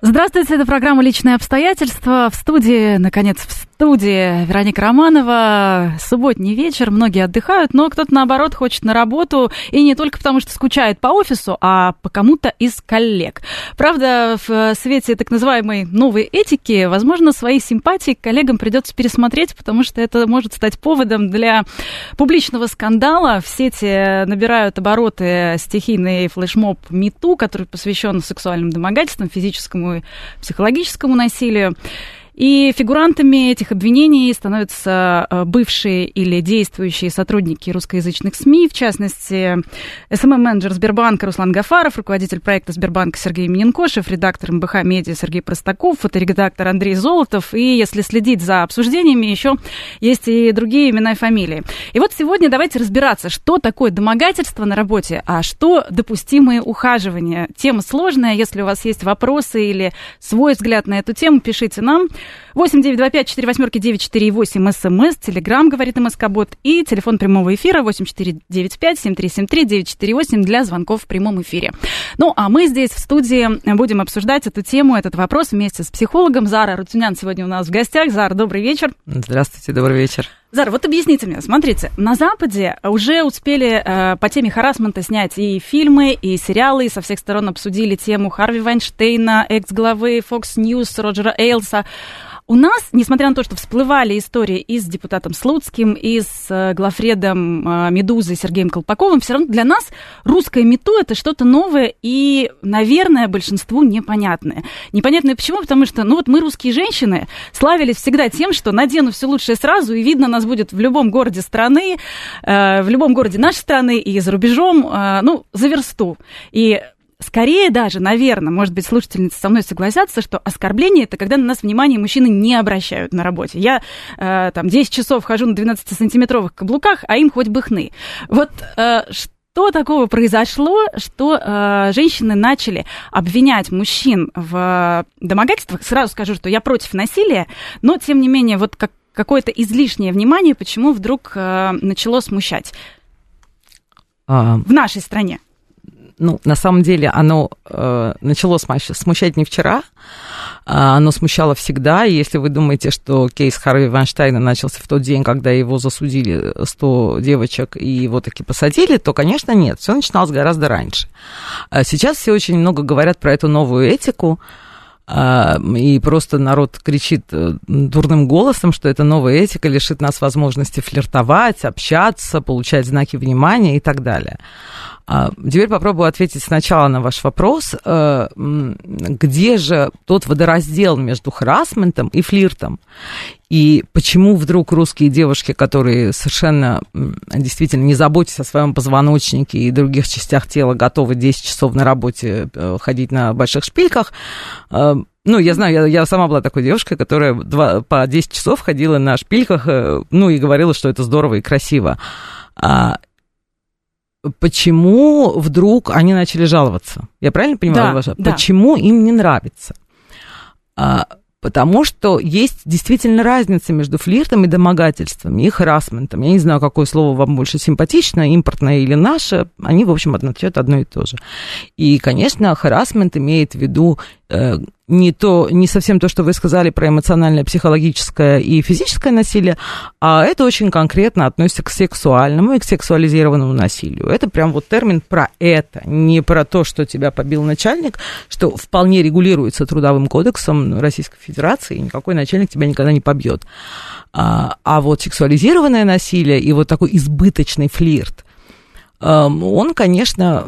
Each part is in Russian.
Здравствуйте, это программа «Личные обстоятельства». В студии, наконец, в студии Вероника Романова. Субботний вечер, многие отдыхают, но кто-то, наоборот, хочет на работу. И не только потому, что скучает по офису, а по кому-то из коллег. Правда, в свете так называемой новой этики, возможно, свои симпатии к коллегам придется пересмотреть, потому что это может стать поводом для публичного скандала. В сети набирают обороты стихийный флешмоб МИТУ, который посвящен сексуальным домогательствам, физическому и психологическому насилию. И фигурантами этих обвинений становятся э, бывшие или действующие сотрудники русскоязычных СМИ, в частности, СММ-менеджер Сбербанка Руслан Гафаров, руководитель проекта Сбербанка Сергей Миненкошев, редактор МБХ «Медиа» Сергей Простаков, фоторедактор Андрей Золотов. И если следить за обсуждениями, еще есть и другие имена и фамилии. И вот сегодня давайте разбираться, что такое домогательство на работе, а что допустимые ухаживания. Тема сложная. Если у вас есть вопросы или свой взгляд на эту тему, пишите нам. 8 925 4 восьмерки 948 смс, телеграмм, говорит МСК-бот, и телефон прямого эфира 8495 7373 948 для звонков в прямом эфире. Ну, а мы здесь в студии будем обсуждать эту тему, этот вопрос вместе с психологом. Зара Рутюнян сегодня у нас в гостях. Зара, добрый вечер. Здравствуйте, добрый вечер. Зара, вот объясните мне, смотрите, на Западе уже успели э, по теме харасмента снять и фильмы, и сериалы, и со всех сторон обсудили тему Харви Вайнштейна, экс-главы Fox News Роджера Эйлса. У нас, несмотря на то, что всплывали истории и с депутатом Слуцким, и с э, главредом э, «Медузы» Сергеем Колпаковым, все равно для нас русское мету – это что-то новое и, наверное, большинству непонятное. Непонятное почему? Потому что, ну вот мы, русские женщины, славились всегда тем, что надену все лучшее сразу, и видно нас будет в любом городе страны, э, в любом городе нашей страны и за рубежом, ну, за версту. И Скорее даже, наверное, может быть, слушательницы со мной согласятся, что оскорбление это когда на нас внимание мужчины не обращают на работе. Я э, там 10 часов хожу на 12-сантиметровых каблуках, а им хоть бы хны. Вот э, что такого произошло, что э, женщины начали обвинять мужчин в домогательствах? Сразу скажу, что я против насилия, но тем не менее, вот как какое-то излишнее внимание, почему вдруг э, начало смущать а... в нашей стране? Ну, на самом деле оно э, начало смущать не вчера, а оно смущало всегда. И если вы думаете, что кейс Харви Вайнштейна начался в тот день, когда его засудили 100 девочек и его таки посадили, то, конечно, нет. Все начиналось гораздо раньше. А сейчас все очень много говорят про эту новую этику, а, и просто народ кричит э, дурным голосом, что эта новая этика лишит нас возможности флиртовать, общаться, получать знаки внимания и так далее. А, теперь попробую ответить сначала на ваш вопрос. Э, где же тот водораздел между харасментом и флиртом? И почему вдруг русские девушки, которые совершенно действительно не заботясь о своем позвоночнике и других частях тела, готовы 10 часов на работе э, ходить на больших шпильках, э, ну, я знаю, я, я сама была такой девушкой, которая два, по 10 часов ходила на шпильках, ну, и говорила, что это здорово и красиво. А, почему вдруг они начали жаловаться? Я правильно понимаю, да, Ваша? Да. Почему им не нравится? А, потому что есть действительно разница между флиртом и домогательством, и харасментом. Я не знаю, какое слово вам больше симпатично, импортное или наше. Они, в общем, означают одно и то же. И, конечно, харасмент имеет в виду не, то, не совсем то, что вы сказали про эмоциональное, психологическое и физическое насилие, а это очень конкретно относится к сексуальному и к сексуализированному насилию. Это прям вот термин про это, не про то, что тебя побил начальник, что вполне регулируется Трудовым кодексом Российской Федерации, и никакой начальник тебя никогда не побьет. А, а вот сексуализированное насилие и вот такой избыточный флирт, эм, он, конечно,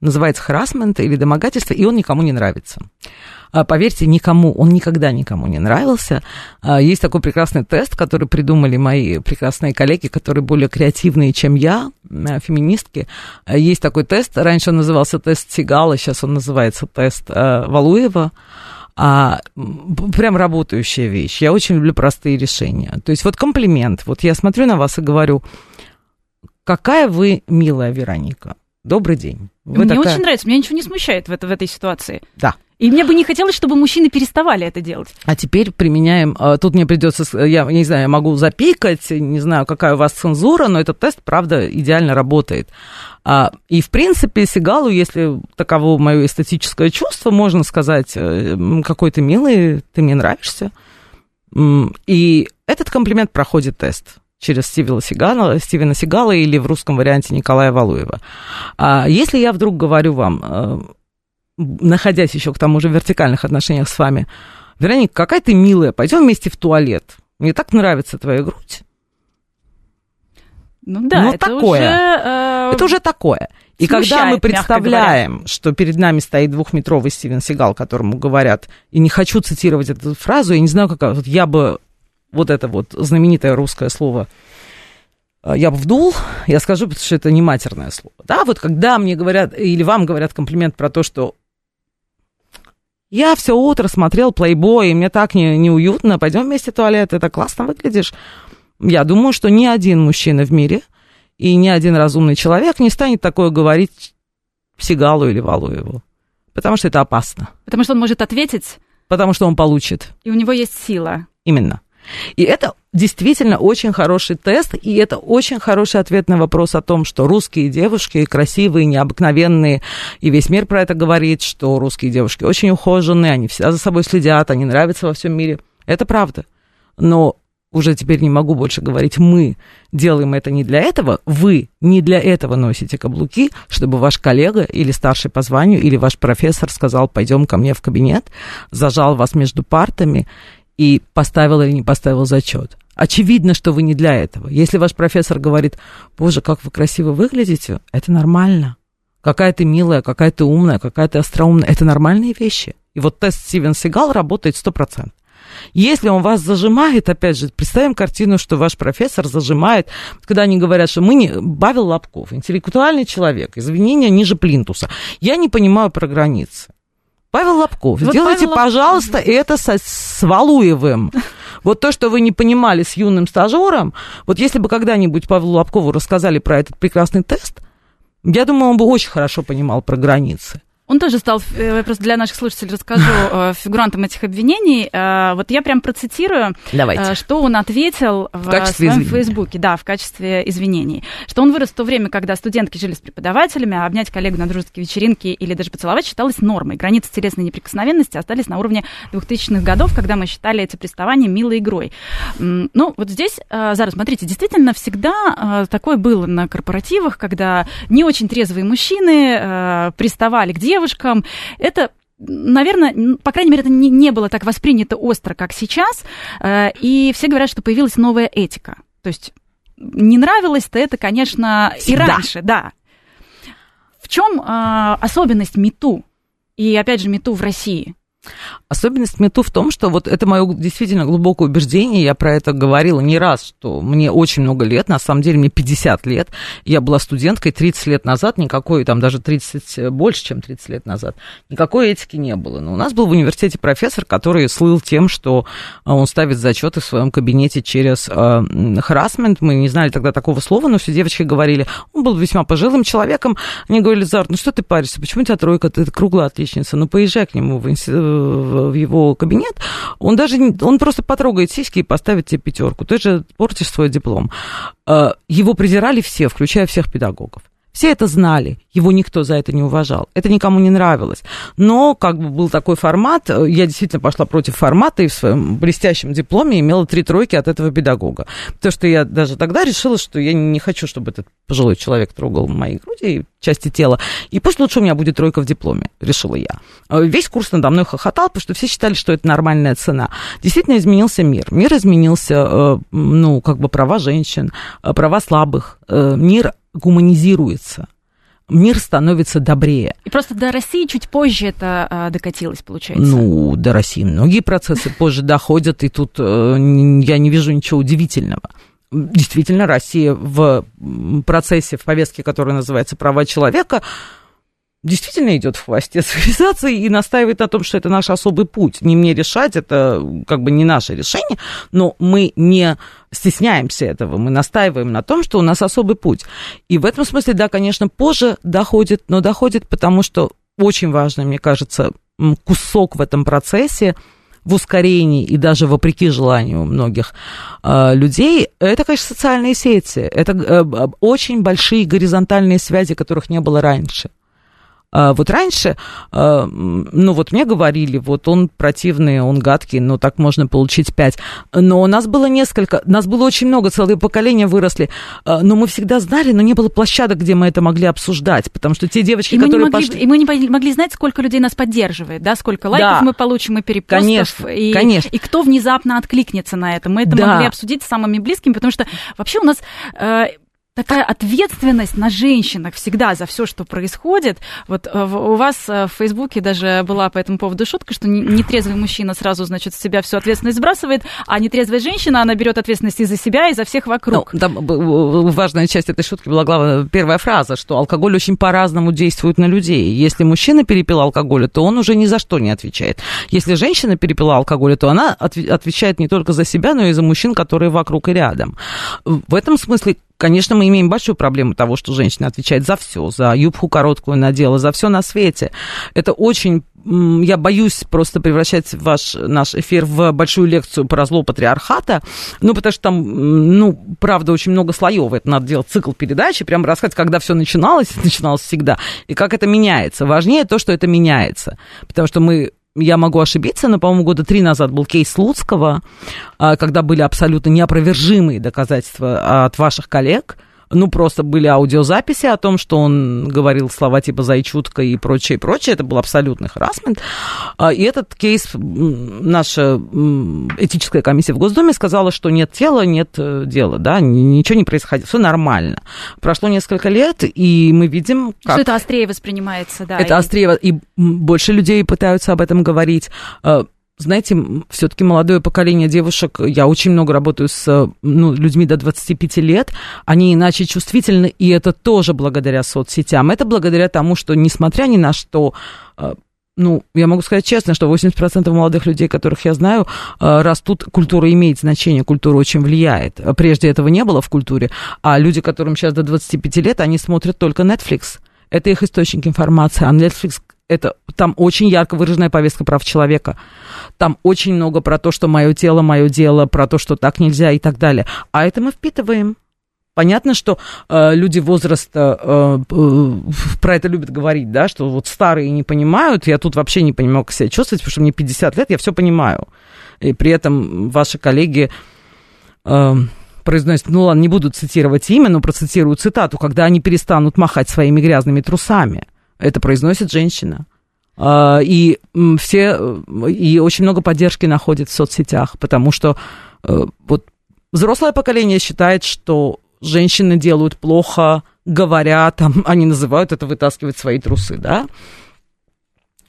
называется харасмент или домогательство, и он никому не нравится. А, поверьте, никому, он никогда никому не нравился. А, есть такой прекрасный тест, который придумали мои прекрасные коллеги, которые более креативные, чем я, а, феминистки. Есть такой тест, раньше он назывался тест Сигала, сейчас он называется тест Валуева. А, прям работающая вещь. Я очень люблю простые решения. То есть вот комплимент. Вот я смотрю на вас и говорю, какая вы милая Вероника добрый день. Вы мне такая... очень нравится, меня ничего не смущает в, это, в этой ситуации. Да. И мне бы не хотелось, чтобы мужчины переставали это делать. А теперь применяем, а, тут мне придется, я не знаю, я могу запикать, не знаю, какая у вас цензура, но этот тест, правда, идеально работает. А, и, в принципе, Сигалу, если таково мое эстетическое чувство, можно сказать, э, какой ты милый, ты мне нравишься. И этот комплимент проходит тест через Стивена Сигала, Стивена Сигала или в русском варианте Николая Валуева. А если я вдруг говорю вам, э, находясь еще к тому же в вертикальных отношениях с вами, Вероника, какая ты милая, пойдем вместе в туалет. Мне так нравится твоя грудь. Ну да, ну, это такое. уже... Э, это уже такое. И смущает, когда мы представляем, что перед нами стоит двухметровый Стивен Сигал, которому говорят, и не хочу цитировать эту фразу, я не знаю, какая, вот я бы, вот это вот знаменитое русское слово, э, я бы вдул, я скажу, потому что это не матерное слово. Да, вот когда мне говорят, или вам говорят комплимент про то, что я все утро смотрел плейбой, и мне так не, неуютно, пойдем вместе в туалет, это классно выглядишь. Я думаю, что ни один мужчина в мире и ни один разумный человек не станет такое говорить Сигалу или Валуеву. Потому что это опасно. Потому что он может ответить. Потому что он получит. И у него есть сила. Именно. И это действительно очень хороший тест, и это очень хороший ответ на вопрос о том, что русские девушки красивые, необыкновенные, и весь мир про это говорит, что русские девушки очень ухоженные, они всегда за собой следят, они нравятся во всем мире. Это правда. Но уже теперь не могу больше говорить мы делаем это не для этого, вы не для этого носите каблуки, чтобы ваш коллега или старший по званию, или ваш профессор сказал, пойдем ко мне в кабинет, зажал вас между партами и поставил или не поставил зачет. Очевидно, что вы не для этого. Если ваш профессор говорит, боже, как вы красиво выглядите, это нормально. Какая ты милая, какая ты умная, какая ты остроумная. Это нормальные вещи. И вот тест Стивен Сигал работает 100%. Если он вас зажимает, опять же, представим картину, что ваш профессор зажимает, когда они говорят, что мы не... Павел Лобков, интеллектуальный человек, извинения ниже плинтуса. Я не понимаю про границы. Павел Лобков, вот сделайте, Павел пожалуйста, Лобков. это со, с Валуевым. Вот то, что вы не понимали с юным стажером, вот если бы когда-нибудь Павлу Лобкову рассказали про этот прекрасный тест, я думаю, он бы очень хорошо понимал про границы. Он тоже стал, я просто для наших слушателей расскажу, э, фигурантом этих обвинений. Э, вот я прям процитирую, Давайте. Э, что он ответил в, в своем Фейсбуке, да, в качестве извинений. Что он вырос в то время, когда студентки жили с преподавателями, а обнять коллегу на дружеские вечеринки или даже поцеловать считалось нормой. Границы телесной неприкосновенности остались на уровне 2000-х годов, когда мы считали эти приставания милой игрой. Ну, вот здесь, Зара, смотрите, действительно всегда такое было на корпоративах, когда не очень трезвые мужчины приставали к девушкам. Это наверное, по крайней мере, это не, не было так воспринято остро, как сейчас. Э, и все говорят, что появилась новая этика. То есть не нравилось-то это, конечно, Всегда. и раньше, да. В чем э, особенность МИТУ? И опять же, МИТУ в России? Особенность мету в том, что вот это мое действительно глубокое убеждение, я про это говорила не раз, что мне очень много лет, на самом деле мне 50 лет, я была студенткой 30 лет назад, никакой, там даже 30, больше, чем 30 лет назад, никакой этики не было. Но у нас был в университете профессор, который слыл тем, что а, он ставит зачеты в своем кабинете через э, харасмент, мы не знали тогда такого слова, но все девочки говорили, он был весьма пожилым человеком, они говорили, Зар, ну что ты паришься, почему у тебя тройка, ты круглая отличница, ну поезжай к нему в институт в его кабинет, он даже, он просто потрогает сиськи и поставит тебе пятерку. Ты же портишь свой диплом. Э, его презирали все, включая всех педагогов. Все это знали, его никто за это не уважал. Это никому не нравилось. Но как бы был такой формат, э, я действительно пошла против формата и в своем блестящем дипломе имела три тройки от этого педагога. Потому что я даже тогда решила, что я не хочу, чтобы этот пожилой человек трогал мои груди и части тела. И пусть лучше у меня будет тройка в дипломе, решила я. Э, весь курс надо мной хохотал, потому что все считали, что это нормальная цена. Действительно изменился мир. Мир изменился, э, ну, как бы права женщин, права слабых. Мир гуманизируется мир становится добрее. И просто до России чуть позже это а, докатилось, получается. Ну, до России многие процессы позже доходят, и тут э, я не вижу ничего удивительного. Действительно, Россия в процессе, в повестке, которая называется «Права человека», действительно идет в хвосте цивилизации и настаивает на том, что это наш особый путь. Не мне решать, это как бы не наше решение, но мы не стесняемся этого, мы настаиваем на том, что у нас особый путь. И в этом смысле, да, конечно, позже доходит, но доходит, потому что очень важно, мне кажется, кусок в этом процессе в ускорении и даже вопреки желанию многих э, людей, это, конечно, социальные сети. Это э, очень большие горизонтальные связи, которых не было раньше. А, вот раньше, а, ну вот мне говорили, вот он противный, он гадкий, но так можно получить пять. Но у нас было несколько, нас было очень много, целые поколения выросли, а, но мы всегда знали, но не было площадок, где мы это могли обсуждать, потому что те девочки, и которые мы могли, пошли... И мы не могли знать, сколько людей нас поддерживает, да, сколько лайков Да. мы получим и перепостов. Конечно, и, конечно. и кто внезапно откликнется на это. Мы это Да. могли обсудить с самыми близкими, потому что вообще у нас... э, Такая ответственность на женщинах всегда за все, что происходит. Вот э, у вас э, в Фейсбуке даже была по этому поводу шутка, что не- нетрезвый мужчина сразу, значит, с себя всю ответственность сбрасывает, а нетрезвая женщина, она берет ответственность и за себя, и за всех вокруг. Ну, там важная часть этой шутки была главная, первая фраза, что алкоголь очень по-разному действует на людей. Если мужчина перепил алкоголя, то он уже ни за что не отвечает. Если женщина перепила алкоголя, то она отв- отвечает не только за себя, но и за мужчин, которые вокруг и рядом. В этом смысле Конечно, мы имеем большую проблему того, что женщина отвечает за все, за юбку короткую надела, за все на свете. Это очень я боюсь просто превращать ваш наш эфир в большую лекцию про зло патриархата, ну, потому что там, ну, правда, очень много слоев. Это надо делать цикл передачи, прям рассказать, когда все начиналось, начиналось всегда, и как это меняется. Важнее то, что это меняется. Потому что мы я могу ошибиться, но, по-моему, года три назад был кейс Слуцкого, а, когда были абсолютно неопровержимые доказательства от ваших коллег. Ну, просто были аудиозаписи о том, что он говорил слова типа «зайчутка» и прочее, прочее. Это был абсолютный харасмент. А, И этот кейс наша этическая комиссия в Госдуме сказала, что нет тела, нет э, дела, да, ничего не происходило, все нормально. Прошло несколько лет, и мы видим, как... Что это острее воспринимается, да. Это и- острее, и больше людей пытаются об этом говорить. Знаете, все-таки молодое поколение девушек, я очень много работаю с ну, людьми до 25 лет, они иначе чувствительны, и это тоже благодаря соцсетям. Это благодаря тому, что, несмотря ни на что, э, ну, я могу сказать честно, что 80% молодых людей, которых я знаю, э, растут, культура имеет значение, культура очень влияет. Прежде этого не было в культуре, а люди, которым сейчас до 25 лет, они смотрят только Netflix. Это их источник информации, а Netflix это там очень ярко выраженная повестка прав человека. Там очень много про то, что мое тело, мое дело, про то, что так нельзя и так далее. А это мы впитываем. Понятно, что э, люди возраста э, э, про это любят говорить, да, что вот старые не понимают, я тут вообще не понимаю, как себя чувствовать, потому что мне 50 лет, я все понимаю. И при этом ваши коллеги э, произносят, ну ладно, не буду цитировать имя, но процитирую цитату, когда они перестанут махать своими грязными трусами. Это произносит женщина. А, И все, и очень много поддержки находит в соцсетях, потому что э, вот взрослое поколение считает, что женщины делают плохо, говоря, там, они называют это вытаскивать свои трусы, да,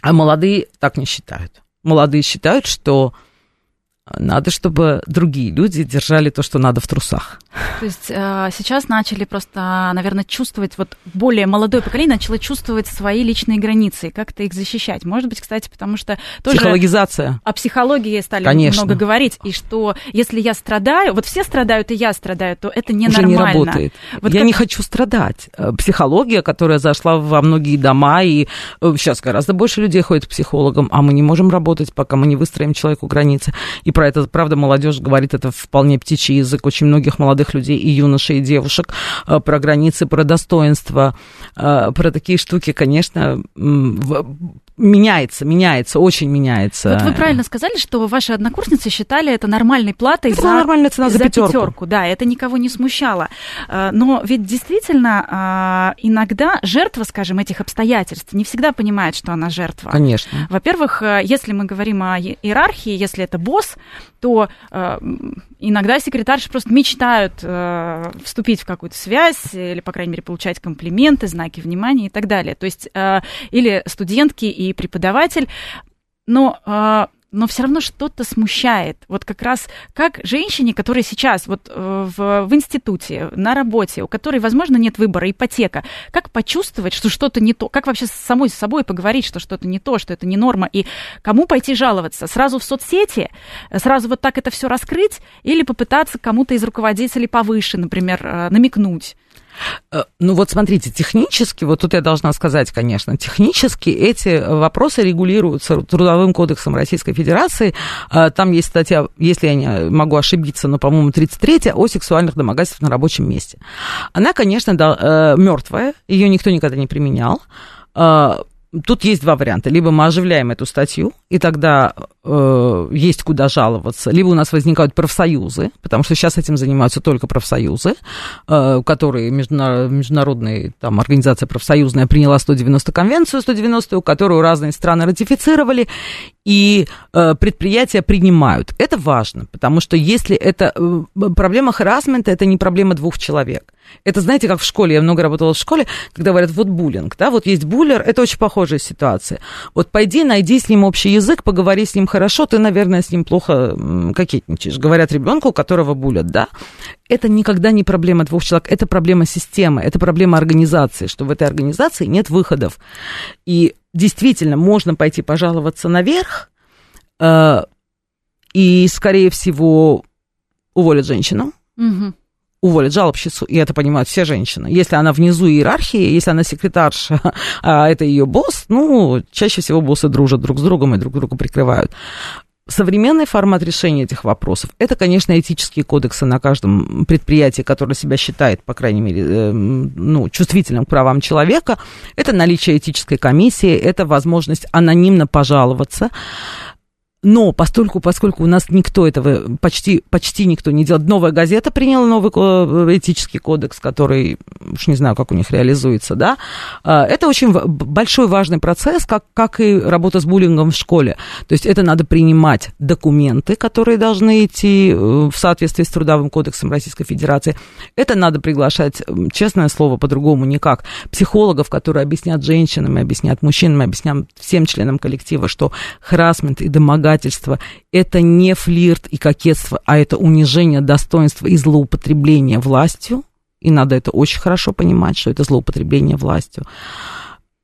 а молодые так не считают. Молодые считают, что надо, чтобы другие люди держали то, что надо в трусах. То есть э, сейчас начали просто, наверное, чувствовать, вот более молодое поколение начало чувствовать свои личные границы как-то их защищать. Может быть, кстати, потому что тоже Психологизация. о психологии стали Конечно. много говорить, и что если я страдаю, вот все страдают, и я страдаю, то это уже ненормально. не работает. Вот я как- не хочу страдать. Э, Психология, которая зашла во многие дома, и э, сейчас гораздо больше людей ходит к психологам, а мы не можем работать, пока мы не выстроим человеку границы. И про это, правда, молодежь говорит, это вполне птичий язык. Очень многих молодых людей, и юношей, и девушек, э, про границы, про достоинство, э, про такие штуки, конечно, меняется, меняется, очень меняется. Вот вы правильно сказали, что ваши однокурсницы считали это нормальной платой Это за, нормальная цена за пятерку. Да, это никого не смущало. Э, Но ведь действительно э, иногда жертва, скажем, этих обстоятельств не всегда понимает, что она жертва. Конечно. Во-первых, э, если мы говорим о иерархии, если это босс, то э, иногда секретарши просто мечтают э, вступить в какую-то связь или, по крайней мере, получать комплименты, знаки внимания и так далее. То есть э, или студентки и преподаватель. Но э, но все равно что-то смущает. Вот как раз как женщине, которая сейчас вот э, в, в институте, на работе, у которой, возможно, нет выбора, ипотека, как почувствовать, что что-то не то? Как вообще с самой с собой поговорить, что что-то не то, что это не норма? И кому пойти жаловаться? Сразу в соцсети? Сразу вот так это все раскрыть? Или попытаться кому-то из руководителей повыше, например, э, намекнуть? Э, ну вот смотрите, технически, вот тут я должна сказать, конечно, технически эти вопросы регулируются Трудовым кодексом Российской Федерации. Э, там есть статья, если я не могу ошибиться, но, по-моему, 33 о сексуальных домогательствах на рабочем месте. Она, конечно, да, мертвая, ее никто никогда не применял Тут есть два варианта. Либо мы оживляем эту статью, и тогда э, есть куда жаловаться, либо у нас возникают профсоюзы, потому что сейчас этим занимаются только профсоюзы, э, которые международная там, организация профсоюзная приняла 190 конвенцию, 190, которую разные страны ратифицировали, и э, предприятия принимают. Это важно, потому что если это э, проблема харасмента, это не проблема двух человек. Это, знаете, как в школе, я много работала в школе, когда говорят, вот буллинг, да, вот есть буллер, это очень похожая ситуация. Вот пойди, найди с ним общий язык, поговори с ним хорошо, ты, наверное, с ним плохо кокетничаешь. Говорят ребенку, которого булят, да. Это никогда не проблема двух человек, это проблема системы, это проблема организации, что в этой организации нет выходов. И действительно, можно пойти пожаловаться наверх, э, и, скорее всего, уволят женщину. Угу уволят жалобщицу, и это понимают все женщины. Если она внизу иерархии, если она секретарша, а это ее босс, ну, чаще всего боссы дружат друг с другом и друг друга прикрывают. Современный формат решения этих вопросов – это, конечно, этические кодексы на каждом предприятии, которое себя считает, по крайней мере, э, ну, чувствительным к правам человека. Это наличие этической комиссии, это возможность анонимно пожаловаться. Но постольку, поскольку у нас никто этого, почти, почти никто не делает, новая газета приняла новый этический кодекс, который, уж не знаю, как у них реализуется, да, а, это очень большой важный процесс, как, как и работа с буллингом в школе. То есть это надо принимать документы, которые должны идти э, в соответствии с Трудовым кодексом Российской Федерации. Это надо приглашать, честное слово, по-другому никак, психологов, которые объяснят женщинам, объяснят мужчинам, объяснят всем членам коллектива, что харасмент и домогательство домогательство, это не флирт и кокетство, а это унижение достоинства и злоупотребление властью. И надо это очень хорошо понимать, что это злоупотребление властью.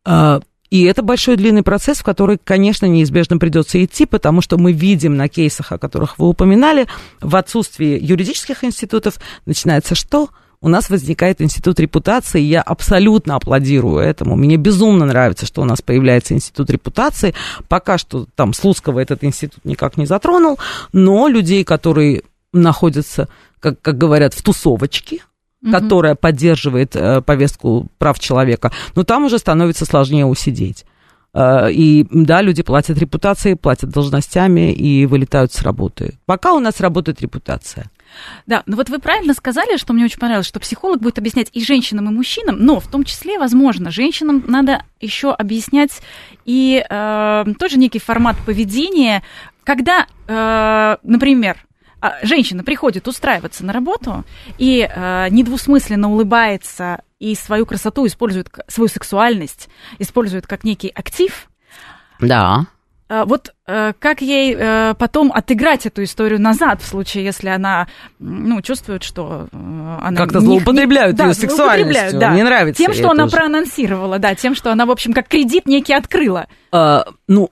А, и это большой длинный процесс, в который, конечно, неизбежно придется идти, потому что мы видим на кейсах, о которых вы упоминали, в отсутствии юридических институтов начинается что? У нас возникает институт репутации, я абсолютно аплодирую этому. Мне безумно нравится, что у нас появляется институт репутации. Пока что там Слуцкого этот институт никак не затронул, но людей, которые находятся, как, как говорят, в тусовочке, угу. которая поддерживает э, повестку прав человека, но там уже становится сложнее усидеть. Э, и да, люди платят репутацией, платят должностями и вылетают с работы. Пока у нас работает репутация. Да, ну вот вы правильно сказали, что мне очень понравилось, что психолог будет объяснять и женщинам, и мужчинам, но в том числе, возможно, женщинам надо еще объяснять и э, тоже некий формат поведения, когда, э, например, а, женщина приходит устраиваться на работу и э, недвусмысленно улыбается и свою красоту использует, свою сексуальность использует как некий актив. Да. А, вот э, как ей э, потом отыграть эту историю назад, в случае, если она ну, чувствует, что э, она... Как-то злоупотребляют не, ее да, сексуальностью, да. не нравится Тем, что она уже. проанонсировала, да, тем, что она, в общем, как кредит некий открыла. А, ну,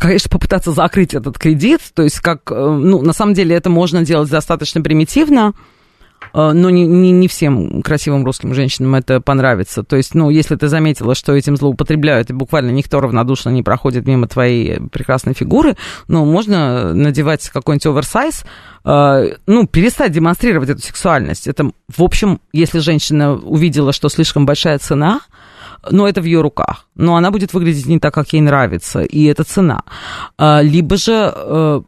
конечно, попытаться закрыть этот кредит, то есть как, ну, на самом деле это можно делать достаточно примитивно, но не, не, не всем красивым русским женщинам это понравится. То есть, ну, если ты заметила, что этим злоупотребляют, и буквально никто равнодушно не проходит мимо твоей прекрасной фигуры, ну, можно надевать какой-нибудь оверсайз, э, ну, перестать демонстрировать эту сексуальность. Это, в общем, если женщина увидела, что слишком большая цена, но это в ее руках. Но она будет выглядеть не так, как ей нравится, и это цена. Э, либо же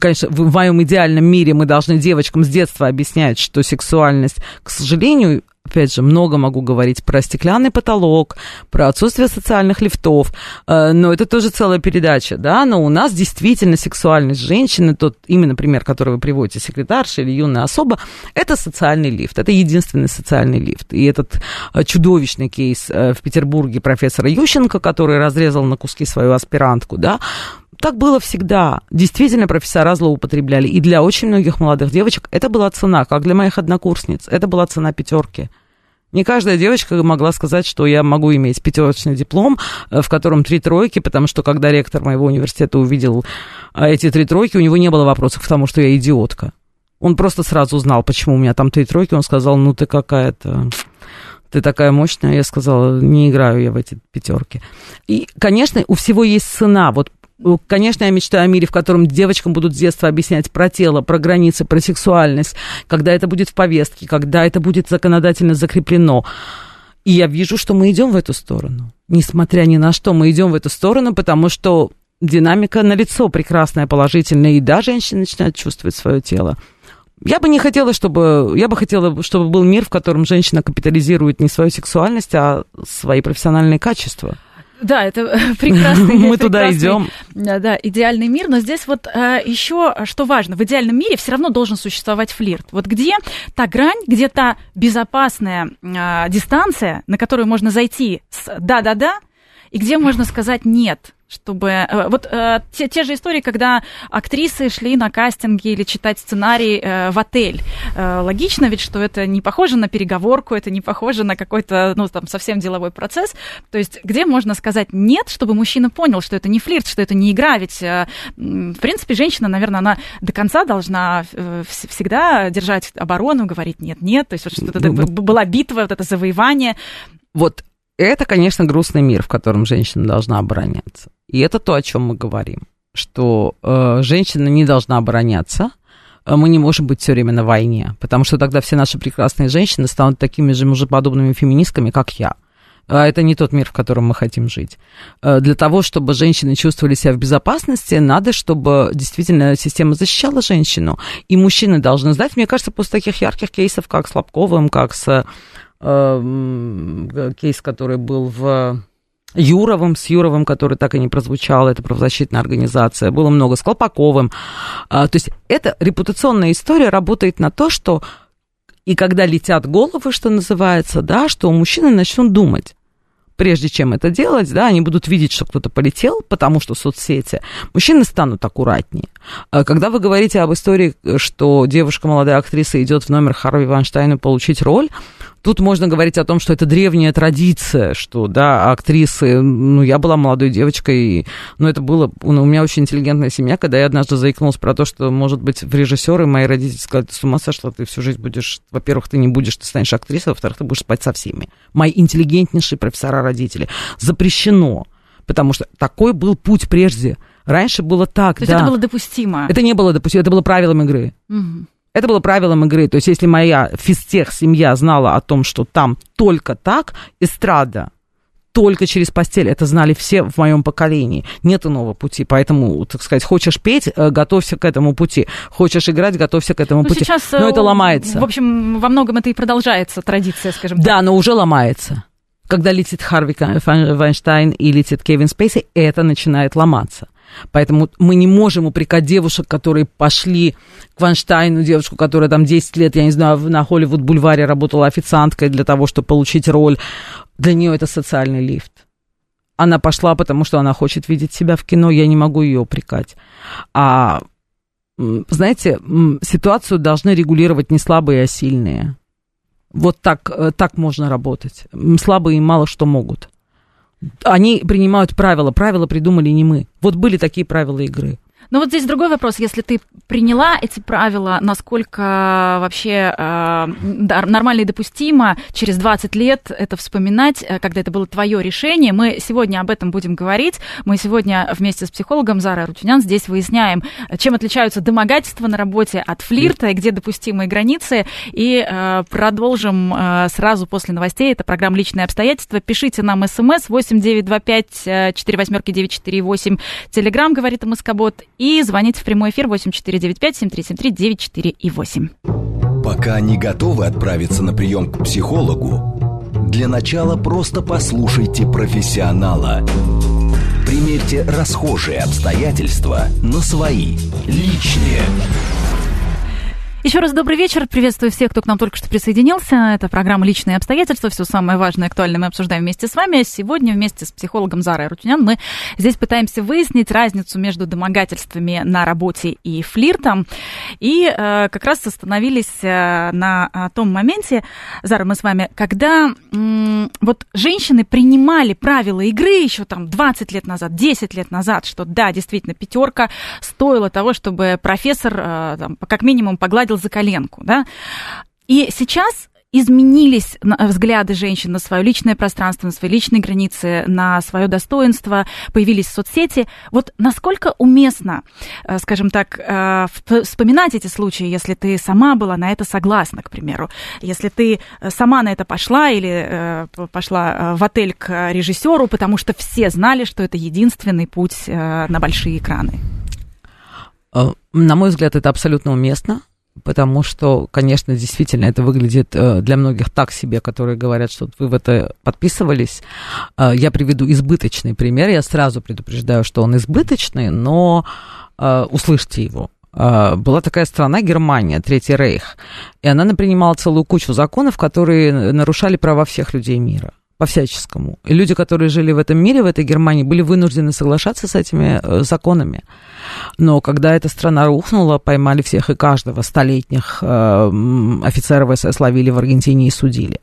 конечно, в моем идеальном мире мы должны девочкам с детства объяснять, что сексуальность, к сожалению, опять же, много могу говорить про стеклянный потолок, про отсутствие социальных лифтов, э, но это тоже целая передача, да, но у нас действительно сексуальность женщины, тот именно пример, который вы приводите, секретарша или юная особа, это социальный лифт, это единственный социальный лифт. И этот э, чудовищный кейс э, в Петербурге профессора Ющенко, который разрезал на куски свою аспирантку, да, так было всегда. Действительно, профессора злоупотребляли. И для очень многих молодых девочек это была цена, как для моих однокурсниц. Это была цена пятерки. Не каждая девочка могла сказать, что я могу иметь пятерочный диплом, э, в котором три тройки, потому что когда ректор моего университета увидел э, эти три тройки, у него не было вопросов к тому, что я идиотка. Он просто сразу узнал, почему у меня там три тройки. Он сказал, ну ты какая-то ты такая мощная, я сказала, не играю я в эти пятерки. И, конечно, у всего есть цена. Вот Конечно, я мечтаю о мире, в котором девочкам будут с детства объяснять про тело, про границы, про сексуальность, когда это будет в повестке, когда это будет законодательно закреплено. И я вижу, что мы идем в эту сторону. Несмотря ни на что, мы идем в эту сторону, потому что динамика на лицо прекрасная, положительная, и да, женщины начинают чувствовать свое тело. Я бы не хотела, чтобы... Я бы хотела, чтобы был мир, в котором женщина капитализирует не свою сексуальность, а свои профессиональные качества. Да, это прекрасный. Мы туда идем. Да, идеальный мир. Но здесь вот а, еще что важно: в идеальном мире все равно должен существовать флирт. Вот где та грань, где та безопасная а, дистанция, на которую можно зайти с да-да-да, и где можно сказать нет чтобы... Э, вот э, те, те же истории, когда актрисы шли на кастинги или читать сценарий э, в отель. Э, логично ведь, что это не похоже на переговорку, это не похоже на какой-то, ну, там, совсем деловой процесс. То есть где можно сказать «нет», чтобы мужчина понял, что это не флирт, что это не игра, ведь, э, в принципе, женщина, наверное, она до конца должна э, всегда держать оборону, говорить «нет-нет», то есть вот что-то ну, была битва, вот это завоевание. Вот это, конечно, грустный мир, в котором женщина должна обороняться. И это то, о чем мы говорим, что э, женщина не должна обороняться, э, мы не можем быть все время на войне, потому что тогда все наши прекрасные женщины станут такими же мужеподобными феминистками, как я. А это не тот мир, в котором мы хотим жить. Э, для того, чтобы женщины чувствовали себя в безопасности, надо, чтобы действительно система защищала женщину. И мужчины должны знать, мне кажется, после таких ярких кейсов, как с Лобковым, как с э, кейс, который был в Юровым, с Юровым, который так и не прозвучал, это правозащитная организация, было много с Колпаковым. А, то есть эта репутационная история работает на то, что и когда летят головы, что называется, да, что мужчины начнут думать прежде чем это делать, да, они будут видеть, что кто-то полетел, потому что соцсети, мужчины станут аккуратнее. А когда вы говорите об истории, что девушка, молодая актриса, идет в номер Харви Вайнштейна получить роль, Тут можно говорить о том, что это древняя традиция, что, да, актрисы, ну, я была молодой девочкой, но это было, у меня очень интеллигентная семья, когда я однажды заикнулась про то, что, может быть, в режиссеры мои родители сказали, ты с ума сошла, ты всю жизнь будешь, во-первых, ты не будешь, ты станешь актрисой, во-вторых, ты будешь спать со всеми. Мои интеллигентнейшие профессора-родители. Запрещено, потому что такой был путь прежде. Раньше было так, То да. есть это было допустимо? Это не было допустимо, это было правилом игры. Угу. Это было правилом игры. То есть, если моя физтех семья знала о том, что там только так, эстрада, только через постель. Это знали все в моем поколении. Нет иного пути. Поэтому, так сказать, хочешь петь, э, готовься к этому пути. Хочешь играть, готовься к этому ну, пути. Сейчас, но это э, ломается. В общем, во многом это и продолжается традиция, скажем так. Да, но уже ломается. Когда летит Харви Вайнштейн и летит Кевин Спейси, это начинает ломаться. Поэтому мы не можем упрекать девушек, которые пошли к Ванштайну, девушку, которая там 10 лет, я не знаю, на Холливуд-бульваре работала официанткой для того, чтобы получить роль. Для нее это социальный лифт. Она пошла, потому что она хочет видеть себя в кино, я не могу ее упрекать. А, знаете, ситуацию должны регулировать не слабые, а сильные. Вот так, э, так можно работать. Слабые мало что могут. Они принимают правила. Правила придумали не мы. Вот были такие правила игры. Но вот здесь другой вопрос. Если ты приняла эти правила, насколько вообще э, нормально и допустимо через 20 лет это вспоминать, э, когда это было твое решение. Мы сегодня об этом будем говорить. Мы сегодня вместе с психологом Зарой Рутюнян здесь выясняем, чем отличаются домогательства на работе от флирта и где допустимые границы. И э, продолжим э, сразу после новостей. Это программа «Личные обстоятельства». Пишите нам смс 8925 4 восьмерки 948. Телеграмм, говорит МСК-бот и звоните в прямой эфир 8495-7373-94 и 8. Пока не готовы отправиться на прием к психологу, для начала просто послушайте профессионала. Примерьте расхожие обстоятельства на свои, личные. Еще раз добрый вечер. Приветствую всех, кто к нам только что присоединился. Это программа «Личные обстоятельства». Все самое важное и актуальное мы обсуждаем вместе с вами. Сегодня вместе с психологом Зарой Рутюнян мы здесь пытаемся выяснить разницу между домогательствами на работе и флиртом. И э, как раз остановились э, на э, том моменте, Зара, мы с вами, когда э, вот женщины принимали правила игры еще там 20 лет назад, 10 лет назад, что да, действительно, пятерка стоила того, чтобы профессор э, там, как минимум погладил за коленку, да. И сейчас изменились взгляды женщин на свое личное пространство, на свои личные границы, на свое достоинство, появились соцсети. Вот насколько уместно, э, скажем так, э, вспоминать эти случаи, если ты сама была на это согласна, к примеру, если ты э, сама на это пошла или пошла в отель к режиссеру, потому что все знали, что это единственный путь на большие экраны. На мой взгляд, это абсолютно уместно потому что, конечно, действительно это выглядит э, для многих так себе, которые говорят, что вы в это подписывались. Э, я приведу избыточный пример, я сразу предупреждаю, что он избыточный, но э, услышьте его. Была такая страна Германия, Третий Рейх, и она принимала целую кучу законов, которые нарушали права всех людей мира по-всяческому. И люди, которые жили в этом мире, в этой Германии, были вынуждены соглашаться с этими э, законами. Но когда эта страна рухнула, поймали всех и каждого, столетних э, офицеров СС ловили в Аргентине и судили.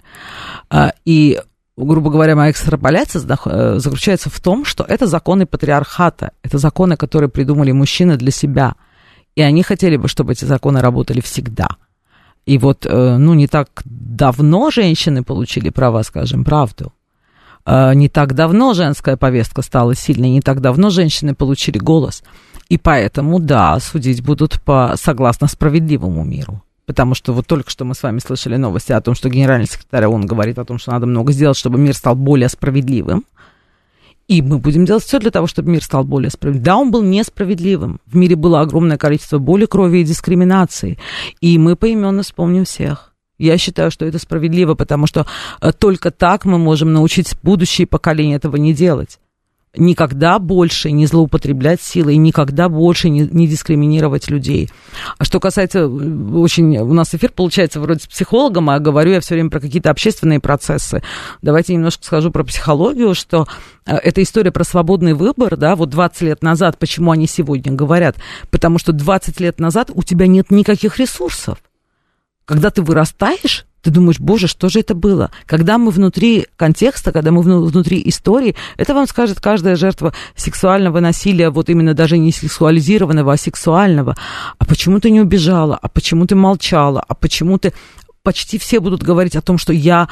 Э, и грубо говоря, моя экстраполяция э, заключается в том, что это законы патриархата, это законы, которые придумали мужчины для себя. И они хотели бы, чтобы эти законы работали всегда – и вот, э, ну, не так давно женщины получили права, скажем, правду. Э, не так давно женская повестка стала сильной, не так давно женщины получили голос. И поэтому, да, судить будут по, согласно справедливому миру. Потому что вот только что мы с вами слышали новости о том, что генеральный секретарь ООН говорит о том, что надо много сделать, чтобы мир стал более справедливым. И мы будем делать все для того, чтобы мир стал более справедливым. Да, он был несправедливым. В мире было огромное количество боли, крови и дискриминации. И мы поименно вспомним всех. Я считаю, что это справедливо, потому что э, только так мы можем научить будущие поколения этого не делать никогда больше не злоупотреблять силой, никогда больше не, не дискриминировать людей. А что касается, э, очень у нас эфир получается вроде с психологом, а говорю я все время про какие-то общественные процессы. Давайте немножко скажу про психологию, что э, эта история про свободный выбор, да, вот 20 лет назад, почему они сегодня говорят? Потому что 20 лет назад у тебя нет никаких ресурсов. Когда ты вырастаешь, ты думаешь, боже, что же это было? Когда мы внутри контекста, когда мы внутри истории, это вам скажет каждая жертва сексуального насилия, вот именно даже не сексуализированного, а сексуального. А почему ты не убежала? А почему ты молчала? А почему ты... Почти все будут говорить о том, что я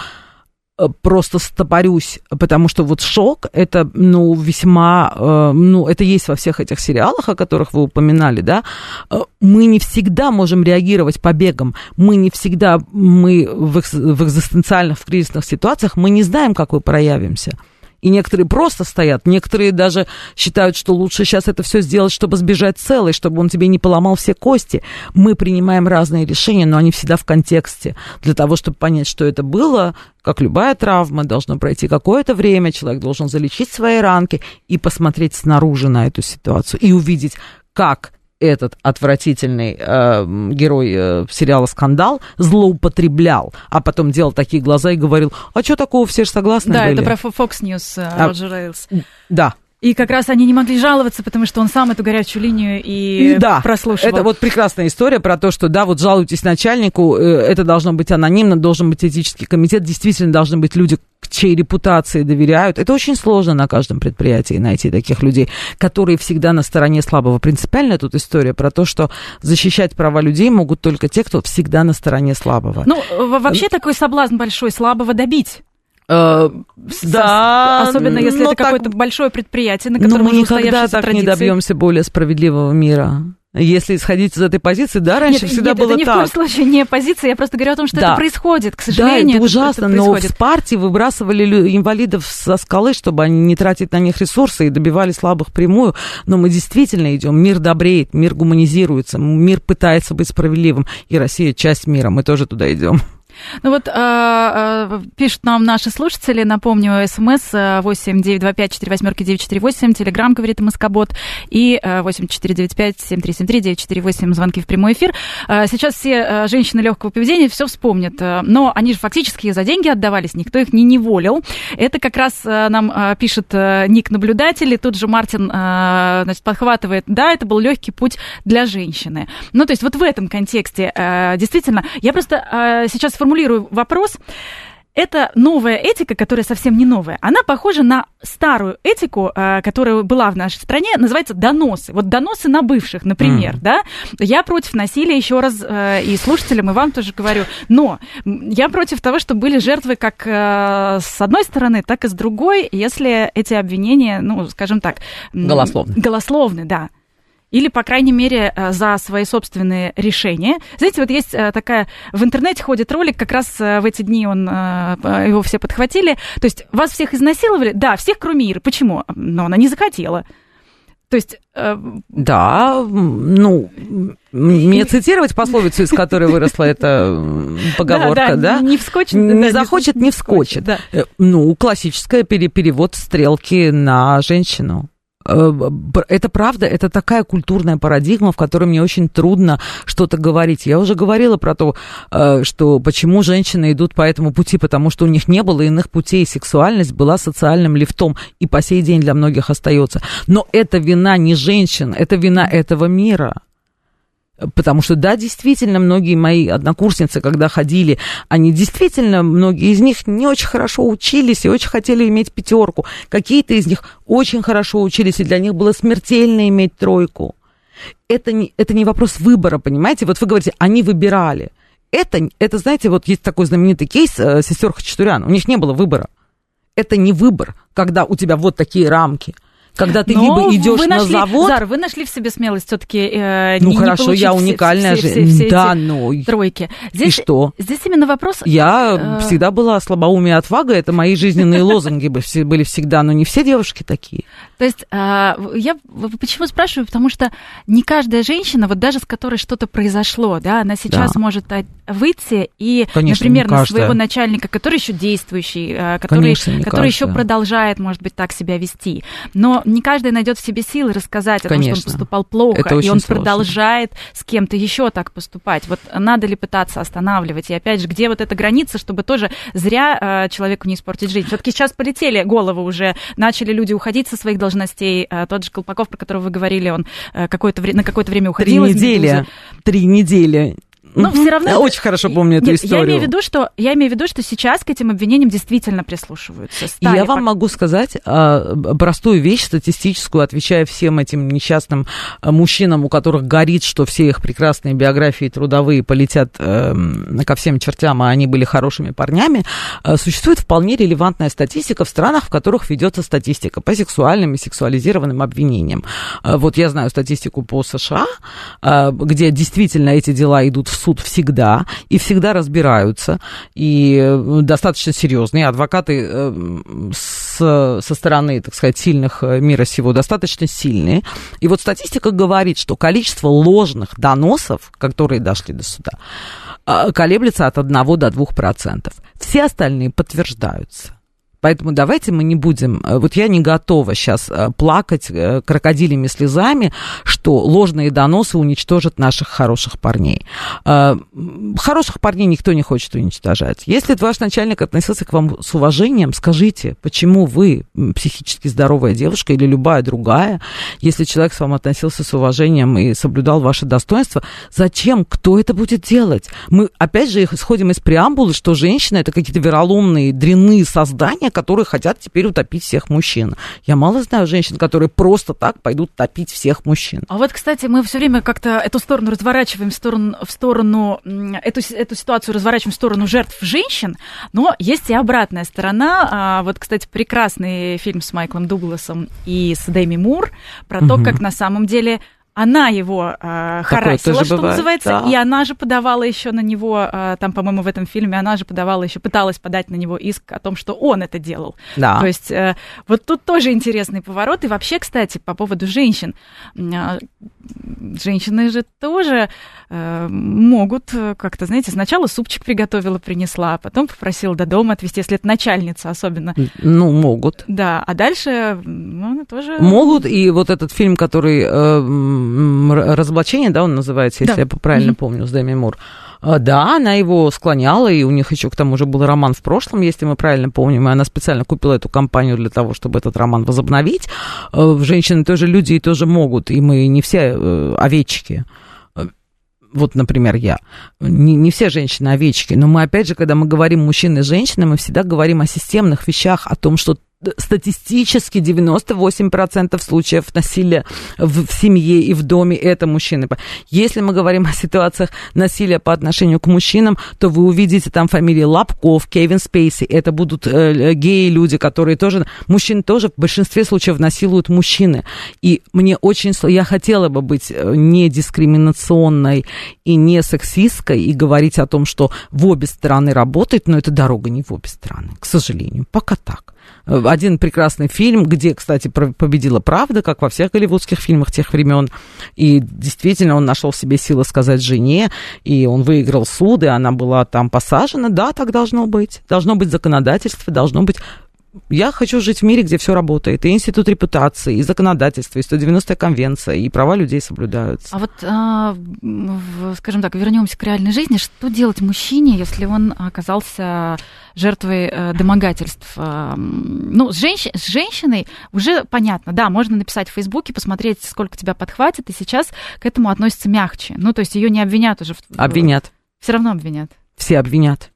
просто стопорюсь, потому что вот шок, это, ну, весьма, э, ну, это есть во всех этих сериалах, о которых вы упоминали, да, э, мы не всегда можем реагировать побегом, мы не всегда, мы в, в экзистенциальных, в кризисных ситуациях, мы не знаем, как мы проявимся. И некоторые просто стоят, некоторые даже считают, что лучше сейчас это все сделать, чтобы сбежать целый, чтобы он тебе не поломал все кости. Мы принимаем разные решения, но они всегда в контексте. Для того, чтобы понять, что это было, как любая травма, должно пройти какое-то время, человек должен залечить свои ранки и посмотреть снаружи на эту ситуацию и увидеть, как этот отвратительный э, герой э, сериала «Скандал» злоупотреблял, а потом делал такие глаза и говорил, а что такого, все же согласны Да, были? это про Fox News, э, а, Роджер Рейлс. Да, и как раз они не могли жаловаться, потому что он сам эту горячую линию и да, прослушивал. Это вот прекрасная история про то, что да, вот жалуйтесь начальнику, э, это должно быть анонимно, должен быть этический комитет, действительно должны быть люди, чьей репутации доверяют. Это очень сложно на каждом предприятии найти таких людей, которые всегда на стороне слабого. Принципиальная тут история про то, что защищать права людей могут только те, кто всегда на стороне слабого. Ну, вообще такой соблазн большой слабого добить. Э, да. Особенно если это какое-то большое предприятие, на котором мы никогда так традиции. не добьемся более справедливого мира. Если исходить из этой позиции, да, раньше нет, всегда нет, было это ни так. в коем случае не позиция, я просто говорю о том, что Да. это происходит, к сожалению. Да, это это- ужасно, это но в. Спарте выбрасывали инвалидов со скалы, чтобы они не тратить на них ресурсы и добивали слабых прямую. Но мы действительно идем, мир добреет, мир гуманизируется, мир пытается быть справедливым, и Россия часть мира, мы тоже туда идем. Ну вот э, э, пишут нам наши слушатели, напомню, смс 8925-48-948, телеграмм, говорит МСК-бот, и э, 8495-7373-948, звонки в прямой эфир. Э, Сейчас все э, женщины легкого поведения все вспомнят, э, но они же фактически за деньги отдавались, никто их не неволил. Это как раз э, нам пишет ник наблюдатель, и тут же Мартин значит, подхватывает, да, это был легкий путь для женщины. Ну, то есть вот в этом контексте, действительно, я просто сейчас формулирую вопрос. Это новая этика, которая совсем не новая. Она похожа на старую этику, э, которая была в нашей стране, называется доносы. Вот доносы на бывших, например, Мгм. да. Я против насилия, еще раз, э, и слушателям, и вам тоже говорю. Но я против того, что были жертвы как э, с одной стороны, так и с другой, если эти обвинения, ну, скажем так... Голословны. Голословны, да или, по крайней мере, э, за свои собственные решения. Знаете, вот есть э, такая... В интернете ходит ролик, как раз э, в эти дни он, его все подхватили. То есть вас всех изнасиловали? Да, всех, кроме Иры. Почему? Но она не захотела. То есть... э, Да, ну, мне цитировать пословицу, из которой выросла эта поговорка, да? Не вскочит. Не да, захочет, не вскочит. Да. Э, Ну, классическая пере- перевод стрелки на женщину. Э, Это правда, это такая культурная парадигма, в которой мне очень трудно что-то говорить. Я уже говорила про то, э, что почему женщины идут по этому пути, потому что у них не было иных путей. Сексуальность была социальным лифтом и по сей день для многих остается. Но это вина не женщин, это вина этого мира. Потому что, да, действительно, многие мои однокурсницы, когда ходили, они действительно, многие из них не очень хорошо учились и очень хотели иметь пятерку. Какие-то из них очень хорошо учились, и для них было смертельно иметь тройку. Это не, это не вопрос выбора, понимаете? Вот вы говорите, они выбирали. Это, это, знаете, вот есть такой знаменитый кейс э, сестер Хачатурян. У них не было выбора. Это не выбор, когда у тебя вот такие рамки. Когда ты Но либо идешь на нашли, завод, Зара, вы нашли в себе смелость все-таки э, ну не, не хорошо, получить я уникальная все, все Да, ну и тройки. Здесь, что? Здесь именно вопрос... Я э, всегда была слабоумие и отвага, это мои жизненные лозунги были всегда, но не все девушки такие. То есть а, я почему спрашиваю, потому что не каждая женщина, вот даже с которой что-то произошло, да, она сейчас может выйти и, например, не на своего начальника, который еще действующий, а, который, не еще продолжает, может быть, так себя вести. Но не каждая найдет в себе силы рассказать о том, что Конечно. он поступал плохо, Это и он сложно. продолжает с кем-то еще так поступать. Вот надо ли пытаться останавливать? И опять же, где вот эта граница, чтобы тоже зря а, человеку не испортить жизнь? Все-таки сейчас полетели головы уже, начали люди уходить со своих должностей. А, Тот же Колпаков, про которого вы говорили, он э, какое-то вре- на какое-то время Три уходил из недели. «Медузы». Три недели. Но Мгм. все равно... Я очень хорошо помню эту Нет, Я историю. имею, в виду, что, я имею в виду, что сейчас к этим обвинениям действительно прислушиваются. Стали я вам пок- могу сказать а, простую вещь статистическую, отвечая всем этим несчастным а, мужчинам, у которых горит, что все их прекрасные биографии трудовые полетят эм, ко всем чертям, а они были хорошими парнями. А, существует вполне релевантная статистика в странах, в которых ведется статистика по сексуальным и сексуализированным обвинениям. А, вот я знаю статистику по США, а, где действительно эти дела идут в суд всегда и всегда разбираются, и э, достаточно серьезные. Адвокаты э, с- со стороны, так сказать, сильных э, мира сего достаточно сильные. И вот статистика говорит, что количество ложных доносов, которые дошли до суда, колеблется от 1 до 2%. Все остальные подтверждаются. Поэтому давайте мы не будем... э, Вот я не готова сейчас плакать э, крокодилями слезами, что ложные доносы уничтожат наших хороших парней. Э, Хороших парней никто не хочет уничтожать. Если ваш начальник относился к вам с уважением, скажите, почему вы, психически здоровая девушка или любая другая, если человек с вами относился с уважением и соблюдал ваше достоинство, зачем? Кто это будет делать? Мы, опять же, исходим из преамбулы, что женщины это какие-то вероломные, дрянные создания, которые хотят теперь утопить всех мужчин. Я мало знаю женщин, которые просто так пойдут топить всех мужчин. А вот, кстати, мы все время как-то эту сторону разворачиваем в сторону, в сторону эту, эту ситуацию разворачиваем в сторону жертв женщин, но есть и обратная сторона. А, вот, кстати, прекрасный фильм с Майклом Дугласом и с Дэми Мур про то, Мгм. как на самом деле она его э, харасила, что бывает, называется, да. и она же подавала еще на него, э, там, по-моему, в этом фильме, она же подавала еще, пыталась подать на него иск о том, что он это делал. Да. То есть э, вот тут тоже интересный поворот. И вообще, кстати, по поводу женщин. Э, женщины же тоже э, могут как-то, знаете, сначала супчик приготовила, принесла, а потом попросила до дома отвезти, если это начальница особенно. Ну, могут. Да, а дальше, ну, она тоже... Могут, и вот этот фильм, который э, «Разоблачение», да, он называется, если да. я правильно mm-hmm. помню, с Дэми Мур, да, она его склоняла, и у них еще к тому же был роман в прошлом, если мы правильно помним, и она специально купила эту компанию для того, чтобы этот роман возобновить. А, женщины тоже люди и тоже могут, и мы не все э, овечки вот, например, я. Не, не все женщины овечки, но мы, опять же, когда мы говорим мужчины и женщины, мы всегда говорим о системных вещах, о том, что статистически 98% случаев насилия в, в семье и в доме это мужчины. Если мы говорим о ситуациях насилия по отношению к мужчинам, то вы увидите там фамилии Лапков, Кевин Спейси. Это будут э, геи-люди, которые тоже... Мужчин тоже в большинстве случаев насилуют мужчины. И мне очень... Я хотела бы быть э, не дискриминационной и не сексистской и говорить о том, что в обе стороны работает, но это дорога не в обе стороны, к сожалению. Пока так один прекрасный фильм, где, кстати, победила правда, как во всех голливудских фильмах тех времен. И действительно, он нашел в себе силы сказать жене, и он выиграл суд, и она была там посажена. Да, так должно быть. Должно быть законодательство, должно быть я хочу жить в мире, где все работает. И институт репутации, и законодательство, и 190-я конвенция, и права людей соблюдаются. А вот, а, скажем так, вернемся к реальной жизни. Что делать мужчине, если он оказался жертвой э, домогательств? А, ну, с, женщ... с женщиной уже понятно, да, можно написать в Фейсбуке, посмотреть, сколько тебя подхватит, и сейчас к этому относятся мягче. Ну, то есть ее не обвинят уже. В... Обвинят. Все равно обвинят. Все обвинят.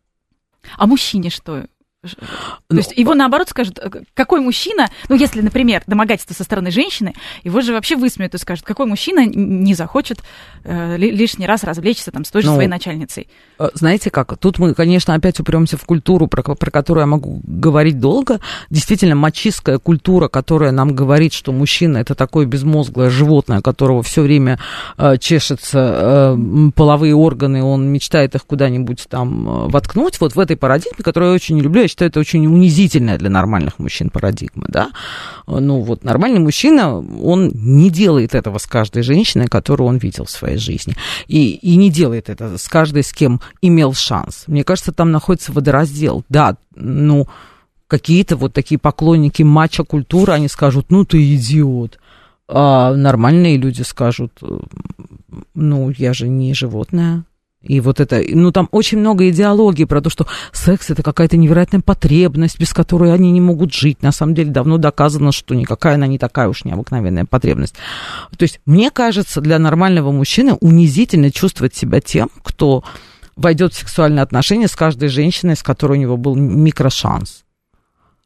А мужчине что? То ну, есть его наоборот скажут, э, какой мужчина, ну если, например, домогательство со стороны женщины, его же вообще высмеют и скажут, какой мужчина не захочет э, лишний раз развлечься там с той же ну, своей начальницей. Э, знаете как, тут мы, конечно, опять упремся в культуру, про, про которую я могу говорить долго. Действительно, мачистская культура, которая нам говорит, что мужчина это такое безмозглое животное, которого все время э, чешется э, половые органы, он мечтает их куда-нибудь там э, воткнуть. Вот в этой парадигме, которую я очень не люблю, я считаю, это очень унизительная для нормальных мужчин парадигма, да. Ну, вот нормальный мужчина, он не делает этого с каждой женщиной, которую он видел в своей жизни. И, и не делает это с каждой, с кем имел шанс. Мне кажется, там находится водораздел. Да, ну, какие-то вот такие поклонники матча-культуры, они скажут, ну, ты идиот. А нормальные люди скажут, ну, я же не животное. И вот это, ну там очень много идеологии про то, что секс это какая-то невероятная потребность, без которой они не могут жить. На самом деле давно доказано, что никакая она не такая уж необыкновенная потребность. То есть мне кажется, для нормального мужчины унизительно чувствовать себя тем, кто войдет в сексуальные отношения с каждой женщиной, с которой у него был микрошанс.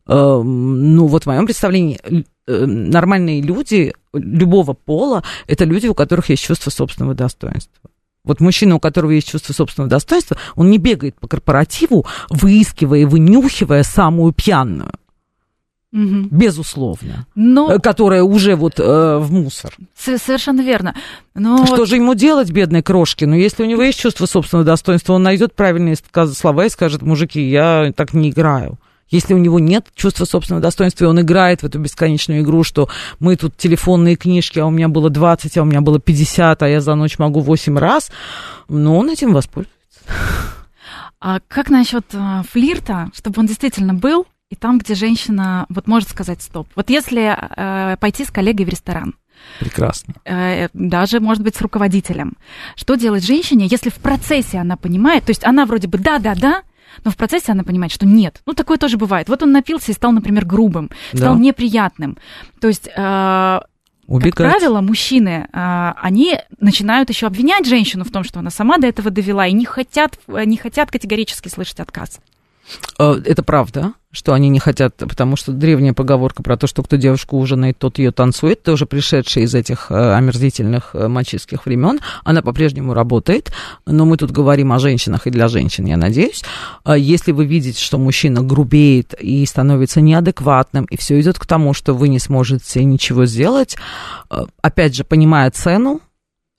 Эм, ну вот в моем представлении э, нормальные люди любого пола это люди, у которых есть чувство собственного достоинства. Вот мужчина, у которого есть чувство собственного достоинства, он не бегает по корпоративу, выискивая и вынюхивая самую пьяную. Угу. Безусловно. Но... Э, которая уже вот э, в мусор. Совершенно верно. Но... Что же ему делать, бедной крошке? Но ну, если у него есть чувство собственного достоинства, он найдет правильные слова и скажет, мужики, я так не играю. Если у него нет чувства собственного достоинства, и он играет в эту бесконечную игру, что мы тут телефонные книжки, а у меня было 20, а у меня было 50, а я за ночь могу 8 раз, ну, он этим воспользуется. А как насчет э, флирта, чтобы он действительно был, и там, где женщина вот может сказать стоп. Вот если э, пойти с коллегой в ресторан, Прекрасно. Э, даже, может быть, с руководителем. Что делать женщине, если в процессе она понимает, то есть она вроде бы да-да-да, но в процессе она понимает, что нет. Ну, такое тоже бывает. Вот он напился и стал, например, грубым, стал да. неприятным. То есть... Э, Убегать. Как правило, мужчины, э, они начинают еще обвинять женщину в том, что она сама до этого довела, и не хотят, не хотят категорически слышать отказ. Э, это правда, что они не хотят, потому что древняя поговорка про то, что кто девушку ужинает, тот ее танцует, тоже пришедшая из этих э, омерзительных э, мачистских времен, она по-прежнему работает, но мы тут говорим о женщинах и для женщин, я надеюсь. Если вы видите, что мужчина грубеет и становится неадекватным, и все идет к тому, что вы не сможете ничего сделать, опять же, понимая цену,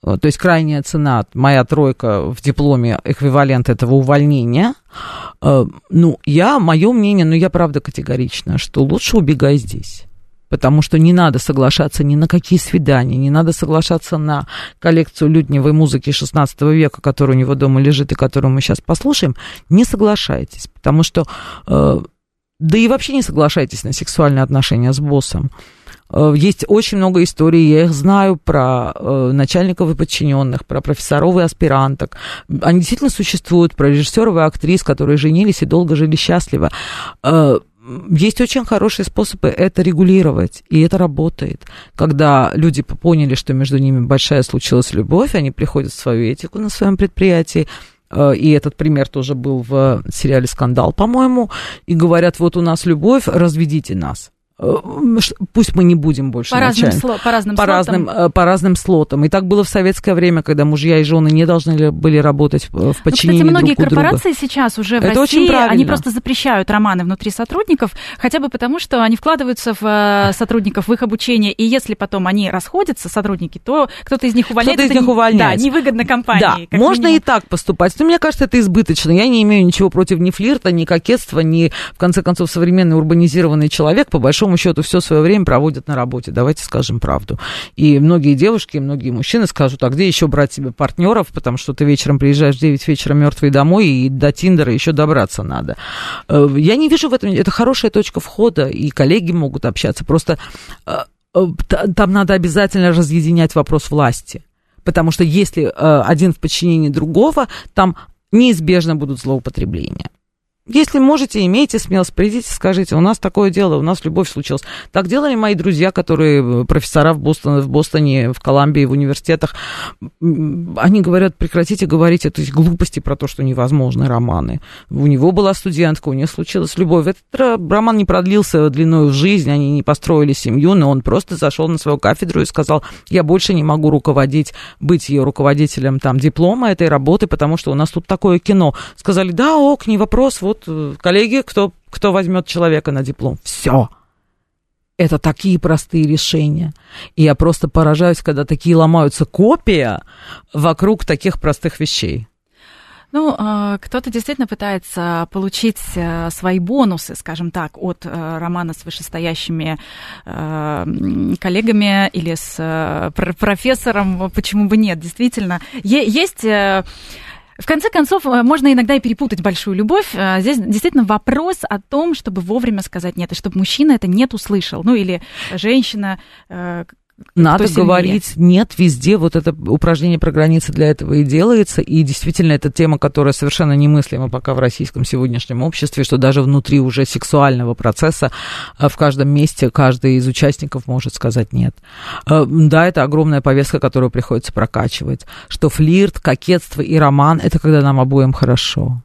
то есть крайняя цена, моя тройка в дипломе, эквивалент этого увольнения. Ну, я, мое мнение, ну, я правда категорична, что лучше убегай здесь потому что не надо соглашаться ни на какие свидания, не надо соглашаться на коллекцию людневой музыки XVI века, которая у него дома лежит и которую мы сейчас послушаем, не соглашайтесь, потому что, э, да и вообще не соглашайтесь на сексуальные отношения с боссом. Э, есть очень много историй, я их знаю про э, начальников и подчиненных, про профессоров и аспиранток. Они действительно существуют, про режиссеров и актрис, которые женились и долго жили счастливо. Э, есть очень хорошие способы это регулировать, и это работает. Когда люди поняли, что между ними большая случилась любовь, они приходят в свою этику на своем предприятии, и этот пример тоже был в сериале «Скандал», по-моему, и говорят, вот у нас любовь, разведите нас. Э, пусть мы не будем больше по разным, сло, по разным по разным э, по разным слотам. И так было в советское время, когда мужья и жены не должны были работать в подчинении ну, кстати, многие друг у корпорации друга. сейчас уже в Это России, очень правильно. они просто запрещают романы внутри сотрудников, хотя бы потому, что они вкладываются в э, сотрудников, в их обучение, и если потом они расходятся, сотрудники, то кто-то из них увольняется. Кто-то из них увольняется. Да, невыгодно компании. Да, можно минимум. и так поступать. Но мне кажется, это избыточно. Я не имею ничего против ни флирта, ни кокетства, ни, в конце концов, современный урбанизированный человек, по большому счету, все свое время время проводят на работе, давайте скажем правду. И многие девушки, и многие мужчины скажут, а где еще брать себе партнеров, потому что ты вечером приезжаешь в 9 вечера мертвый домой, и до Тиндера еще добраться надо. Э, я не вижу в этом, это хорошая точка входа, и коллеги могут общаться, просто э, э, там надо обязательно разъединять вопрос власти. Потому что если один в подчинении другого, там неизбежно будут злоупотребления. Если можете, имейте смелость, придите, скажите, у нас такое дело, у нас любовь случилась. Так делали мои друзья, которые э, профессора в Бостоне, в Бостоне, в Колумбии, в университетах. Они говорят, прекратите говорить эти глупости про то, что невозможны романы. У него была студентка, у нее случилась любовь. Этот роман не продлился длиной в жизнь, они не построили семью, но он просто зашел на свою кафедру и сказал, я больше не могу руководить, быть ее руководителем там диплома этой работы, потому что у нас тут такое кино. Сказали, да, ок, не вопрос, вот э, коллеги, кто, кто возьмет человека на диплом. Все. Это такие простые решения. И я просто поражаюсь, когда такие ломаются копия вокруг таких простых вещей. Ну, а, кто-то действительно пытается получить э, свои бонусы, скажем так, от э, романа с вышестоящими коллегами или с профессором, почему бы нет, действительно. Есть в конце концов, э, можно иногда и перепутать большую любовь. Э, здесь действительно вопрос о том, чтобы вовремя сказать нет, и чтобы мужчина это нет услышал. Ну или женщина, э, надо говорить нет везде. Вот это упражнение про границы для этого и делается. И действительно, это тема, которая совершенно немыслима пока в российском сегодняшнем обществе, что даже внутри уже сексуального процесса э, в каждом месте каждый из участников может сказать нет. Э, да, это огромная повестка, которую приходится прокачивать. Что флирт, кокетство и роман – это когда нам обоим хорошо.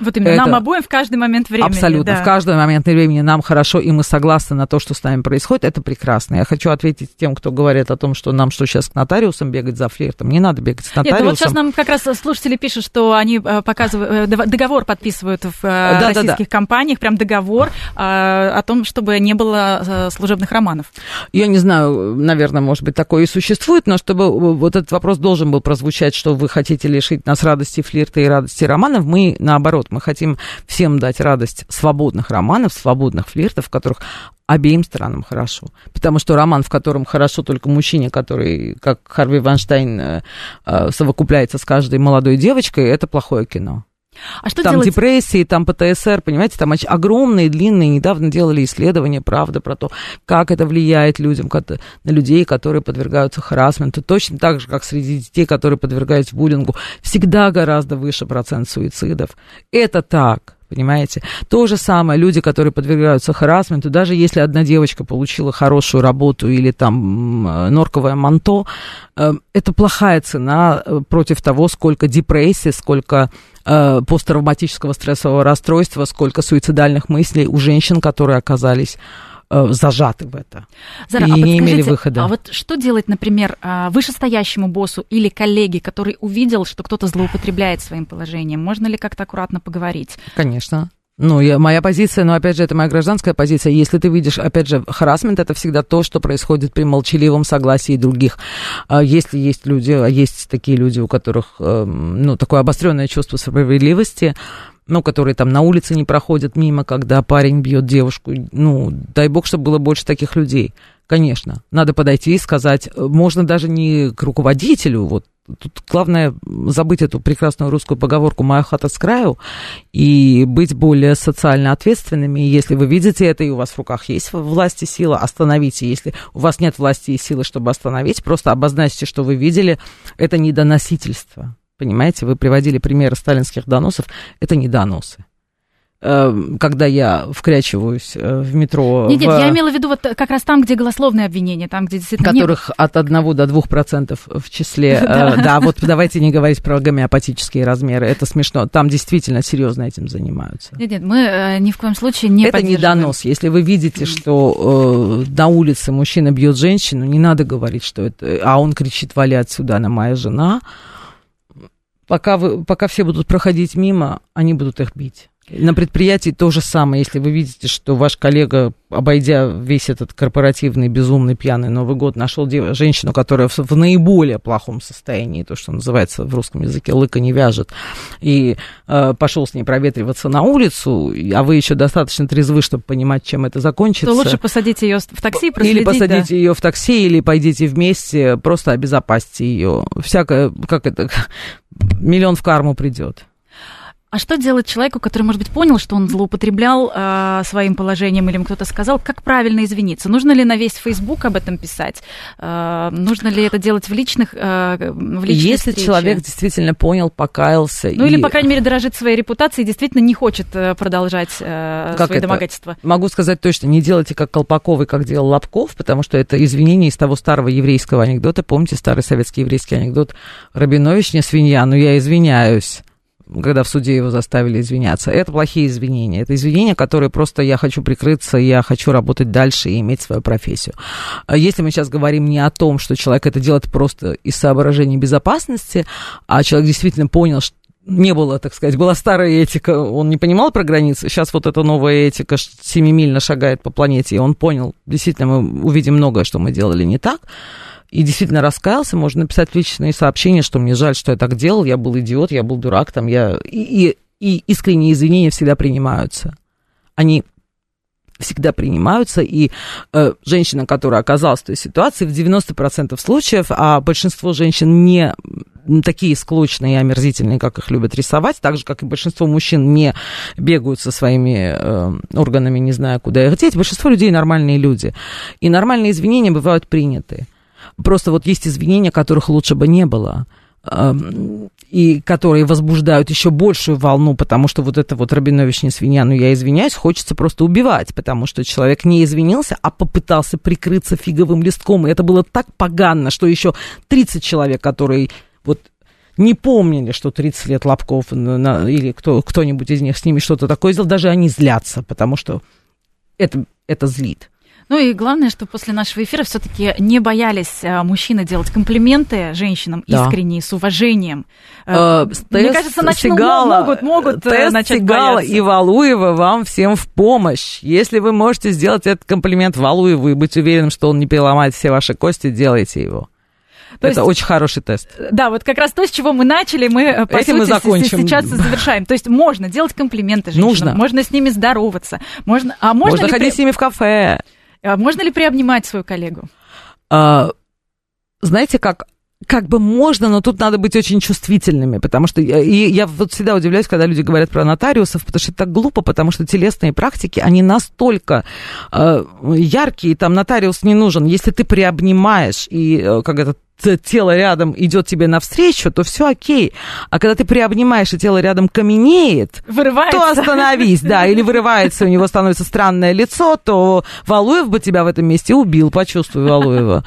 Вот именно, это... нам обоим в каждый момент времени. Абсолютно, да. в каждый момент времени нам хорошо, и мы согласны на то, что с нами происходит, это прекрасно. Я хочу ответить тем, кто говорит о том, что нам что сейчас к нотариусам бегать за флиртом. Не надо бегать с нотариусом. Нет, вот сейчас нам как раз слушатели пишут, что они э, показывают, э, договор подписывают в э, да, российских да, да. компаниях, прям договор о том, чтобы не было служебных романов. Я не знаю, наверное, может быть, такое и существует, но чтобы вот этот вопрос должен был прозвучать, что вы хотите лишить нас радости флирта и радости романов, мы, наоборот, мы хотим всем дать радость свободных романов, свободных флиртов, в которых обеим странам хорошо. Потому что роман, в котором хорошо только мужчине, который, как Харви Ванштейн, э, э, совокупляется с каждой молодой девочкой, это плохое кино. А что там делать? депрессии, там ПТСР, понимаете, там огромные, длинные, недавно делали исследования, правда, про то, как это влияет людям, на людей, которые подвергаются харасменту, точно так же, как среди детей, которые подвергаются буллингу, всегда гораздо выше процент суицидов. Это так. Понимаете? То же самое люди, которые подвергаются харасменту, даже если одна девочка получила хорошую работу или там норковое манто, э, это плохая цена э, против того, сколько депрессии, сколько э, посттравматического стрессового расстройства, сколько суицидальных мыслей у женщин, которые оказались э, зажаты в это Зара, и а не имели выхода. А вот что делать, например, э, вышестоящему боссу или коллеге, который увидел, что кто-то злоупотребляет своим положением? Можно ли как-то аккуратно поговорить? Конечно Ну, я, моя позиция, но опять же, это моя гражданская позиция. Если ты видишь, опять же, харасмент, это всегда то, что происходит при молчаливом согласии других. А если есть люди, а есть такие люди, у которых, эм, ну, такое обостренное чувство справедливости, ну, которые там на улице не проходят мимо, когда парень бьет девушку. Ну, дай бог, чтобы было больше таких людей. Конечно, надо подойти и сказать, э, можно даже не к руководителю, вот тут главное забыть эту прекрасную русскую поговорку «моя хата с краю» и быть более социально ответственными. Если вы видите это, и у вас в руках есть власть и сила, остановите. Если у вас нет власти и силы, чтобы остановить, просто обозначьте, что вы видели, это недоносительство. Понимаете, вы приводили примеры сталинских доносов, это не доносы. Эм, когда я вкрячиваюсь э, в метро. Нет, в... нет, я имела в виду вот как раз там, где голословные обвинения, там, где действительно... Которых нет... от 1 до 2 процентов в числе. Э, да, вот давайте не говорить про гомеопатические размеры, это смешно. Там действительно серьезно этим занимаются. Нет, нет, мы э, ни в коем случае не Это не донос. Если вы видите, что на улице мужчина бьет женщину, не надо говорить, что это... А он кричит, вали отсюда, она моя жена. Пока, вы, пока все будут проходить мимо, они будут их бить. На предприятии то же самое. Если вы видите, что ваш коллега, обойдя весь этот корпоративный, безумный, пьяный Новый год, нашел дев... женщину, которая в, в наиболее плохом состоянии, то, что называется в русском языке лыка не вяжет, и э, пошел с ней проветриваться на улицу, а вы еще достаточно трезвы, чтобы понимать, чем это закончится. То лучше посадите ее в такси, Или посадите да? ее в такси, или пойдите вместе, просто обезопасьте ее. Всякое, как это, миллион в карму придет. А что делать человеку, который, может быть, понял, что он злоупотреблял э, своим положением, или ему кто-то сказал, как правильно извиниться? Нужно ли на весь Facebook об этом писать? Э, нужно ли это делать в личных э, в личной Если встрече? человек действительно понял, покаялся... Ну и... или, по крайней мере, дорожит своей репутацией и действительно не хочет э, продолжать э, как свои это? домогательства. Могу сказать точно, не делайте как Колпаков и как делал Лобков, потому что это извинение из того старого еврейского анекдота. Помните старый советский еврейский анекдот? Рабинович не свинья, но я извиняюсь когда в суде его заставили извиняться. Это плохие извинения. Это извинения, которые просто я хочу прикрыться, я хочу работать дальше и иметь свою профессию. А если мы сейчас говорим не о том, что человек это делает просто из соображений безопасности, а человек действительно понял, что не было, так сказать, была старая этика, он не понимал про границы, сейчас вот эта новая этика семимильно шагает по планете, и он понял, действительно, мы увидим многое, что мы делали не так, и действительно раскаялся, можно написать личные сообщения, что мне жаль, что я так делал, я был идиот, я был дурак, там я... И, и, и искренние извинения всегда принимаются. Они всегда принимаются, и э, женщина, которая оказалась в той ситуации, в 90% случаев, а большинство женщин не такие склочные и омерзительные, как их любят рисовать, так же, как и большинство мужчин не бегают со своими э, органами, не знаю, куда их деть, большинство людей нормальные люди. И нормальные извинения бывают приняты. Просто вот есть извинения, которых лучше бы не было и которые возбуждают еще большую волну, потому что вот это вот Рабинович не свинья, ну я извиняюсь, хочется просто убивать, потому что человек не извинился, а попытался прикрыться фиговым листком, и это было так поганно, что еще 30 человек, которые вот не помнили, что 30 лет Лобков на, или кто, кто-нибудь из них с ними что-то такое сделал, даже они злятся, потому что это, это злит. Ну и главное, что после нашего эфира все-таки не боялись а, мужчины делать комплименты женщинам да. искренние, с уважением. Э, Мне кажется, начнут, Сигала, могут, могут э, тест начать Сигала бояться. и Валуева вам всем в помощь. Если вы можете сделать этот комплимент Валуеву и быть уверенным, что он не переломает все ваши кости, делайте его. То это есть, очень хороший тест. Да, вот как раз то, с чего мы начали, мы, э, по Этим сути, мы закончим. сейчас завершаем. То есть можно делать комплименты женщинам, Нужно. можно с ними здороваться, можно... А можно, можно ходить при... с ними в кафе. А можно ли приобнимать свою коллегу? А, знаете, как как бы можно, но тут надо быть очень чувствительными, потому что и я вот всегда удивляюсь, когда люди говорят про нотариусов, потому что это так глупо, потому что телесные практики, они настолько э, яркие, там нотариус не нужен. Если ты приобнимаешь и э, как это тело рядом идет тебе навстречу, то все окей. А когда ты приобнимаешь, и тело рядом каменеет, вырывается. то остановись, да, или вырывается, у него становится странное лицо, то Валуев бы тебя в этом месте убил, почувствуй Валуева.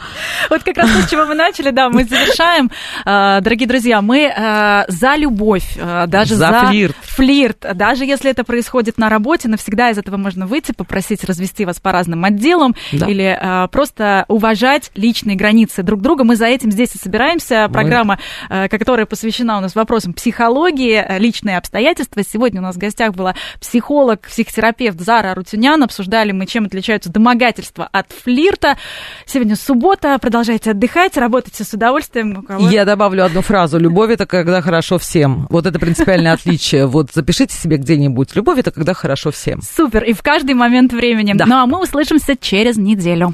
Вот как раз то, с чего мы начали, да, мы завершаем. А, дорогие друзья, мы а, за любовь, а, даже за, флирт. флирт. Даже если это происходит на работе, навсегда из этого можно выйти, попросить развести вас по разным отделам или просто уважать личные границы друг друга. Мы за эти этим здесь и собираемся. Программа, Мы... которая посвящена у нас вопросам психологии, личные обстоятельства. Сегодня у нас в гостях была психолог, психотерапевт Зара Рутюнян. Обсуждали мы, чем отличаются домогательства от флирта. Сегодня суббота, продолжайте отдыхать, работайте с удовольствием. Я добавлю одну фразу. Любовь это когда хорошо всем. Вот это принципиальное отличие. Вот запишите себе где-нибудь. Любовь это когда хорошо всем. Супер. И в каждый момент времени. Да. Ну а мы услышимся через неделю.